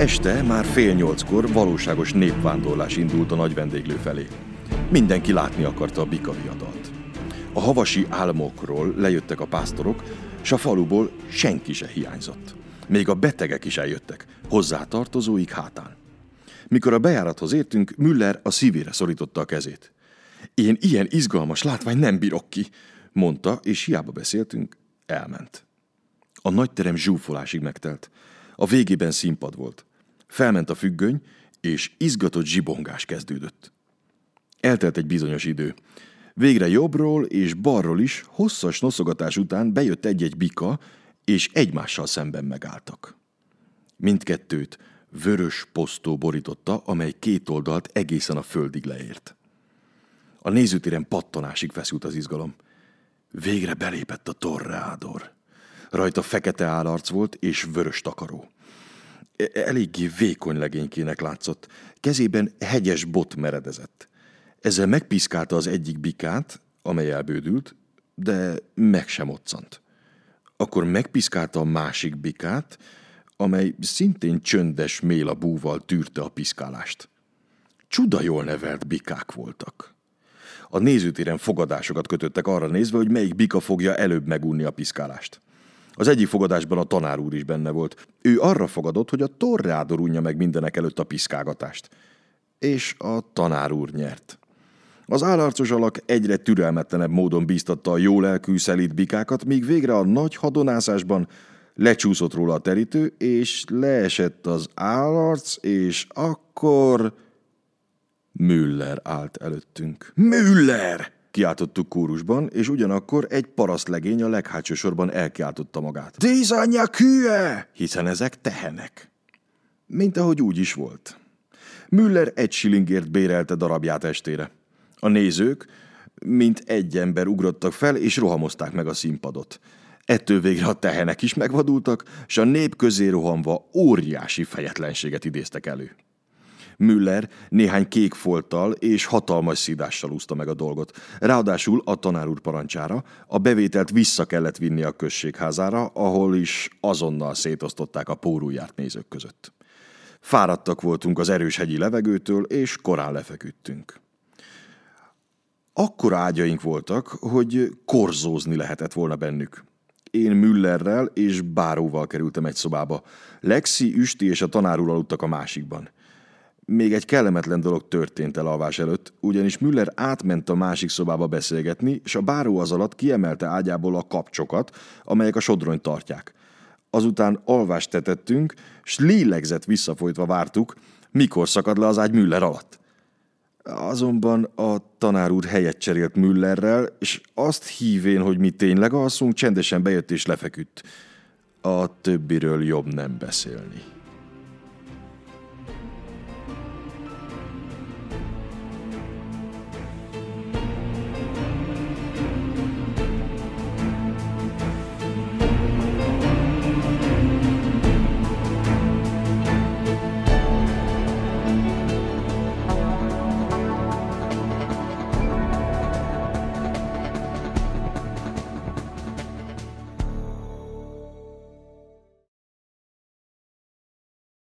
Este már fél nyolckor valóságos népvándorlás indult a nagy vendéglő felé. Mindenki látni akarta a bika viadalt. A havasi álmokról lejöttek a pásztorok, s a faluból senki se hiányzott. Még a betegek is eljöttek, hozzá tartozóik hátán. Mikor a bejárathoz értünk, Müller a szívére szorította a kezét. Én ilyen izgalmas látvány nem bírok ki, mondta, és hiába beszéltünk, elment. A nagy terem zsúfolásig megtelt. A végében színpad volt. Felment a függöny, és izgatott zsibongás kezdődött. Eltelt egy bizonyos idő. Végre jobbról és balról is hosszas noszogatás után bejött egy-egy bika, és egymással szemben megálltak. Mindkettőt vörös posztó borította, amely két oldalt egészen a földig leért. A nézőtéren pattanásig feszült az izgalom. Végre belépett a torreádor. Rajta fekete állarc volt és vörös takaró. E- eléggé vékony legénykének látszott. Kezében hegyes bot meredezett. Ezzel megpiszkálta az egyik bikát, amely elbődült, de meg sem moccant. Akkor megpiszkálta a másik bikát, amely szintén csöndes méla búval tűrte a piszkálást. Csuda jól nevelt bikák voltak. A nézőtéren fogadásokat kötöttek arra nézve, hogy melyik bika fogja előbb megunni a piszkálást. Az egyik fogadásban a tanár úr is benne volt. Ő arra fogadott, hogy a torrádor unja meg mindenek előtt a piszkágatást. És a tanár úr nyert. Az állarcos alak egyre türelmetlenebb módon bíztatta a jó lelkű szelít bikákat, míg végre a nagy hadonászásban lecsúszott róla a terítő, és leesett az állarc, és akkor... Müller állt előttünk. Müller! Kiáltottuk kórusban, és ugyanakkor egy parasztlegény a leghátsó sorban elkiáltotta magát. Dízanya kühe! Hiszen ezek tehenek. Mint ahogy úgy is volt. Müller egy silingért bérelte darabját estére. A nézők, mint egy ember ugrottak fel, és rohamozták meg a színpadot. Ettől végre a tehenek is megvadultak, és a nép közé rohanva óriási fejetlenséget idéztek elő. Müller néhány kék folttal és hatalmas szídással úszta meg a dolgot. Ráadásul a tanár úr parancsára a bevételt vissza kellett vinni a községházára, ahol is azonnal szétosztották a pórújárt nézők között. Fáradtak voltunk az erős hegyi levegőtől, és korán lefeküdtünk. Akkor ágyaink voltak, hogy korzózni lehetett volna bennük. Én Müllerrel és Báróval kerültem egy szobába. Lexi, Üsti és a tanár úr aludtak a másikban. Még egy kellemetlen dolog történt el alvás előtt, ugyanis Müller átment a másik szobába beszélgetni, és a báró az alatt kiemelte ágyából a kapcsokat, amelyek a sodrony tartják. Azután alvást tetettünk, s lélegzett visszafolytva vártuk, mikor szakad le az ágy Müller alatt. Azonban a tanár úr helyet cserélt Müllerrel, és azt hívén, hogy mi tényleg alszunk, csendesen bejött és lefeküdt. A többiről jobb nem beszélni.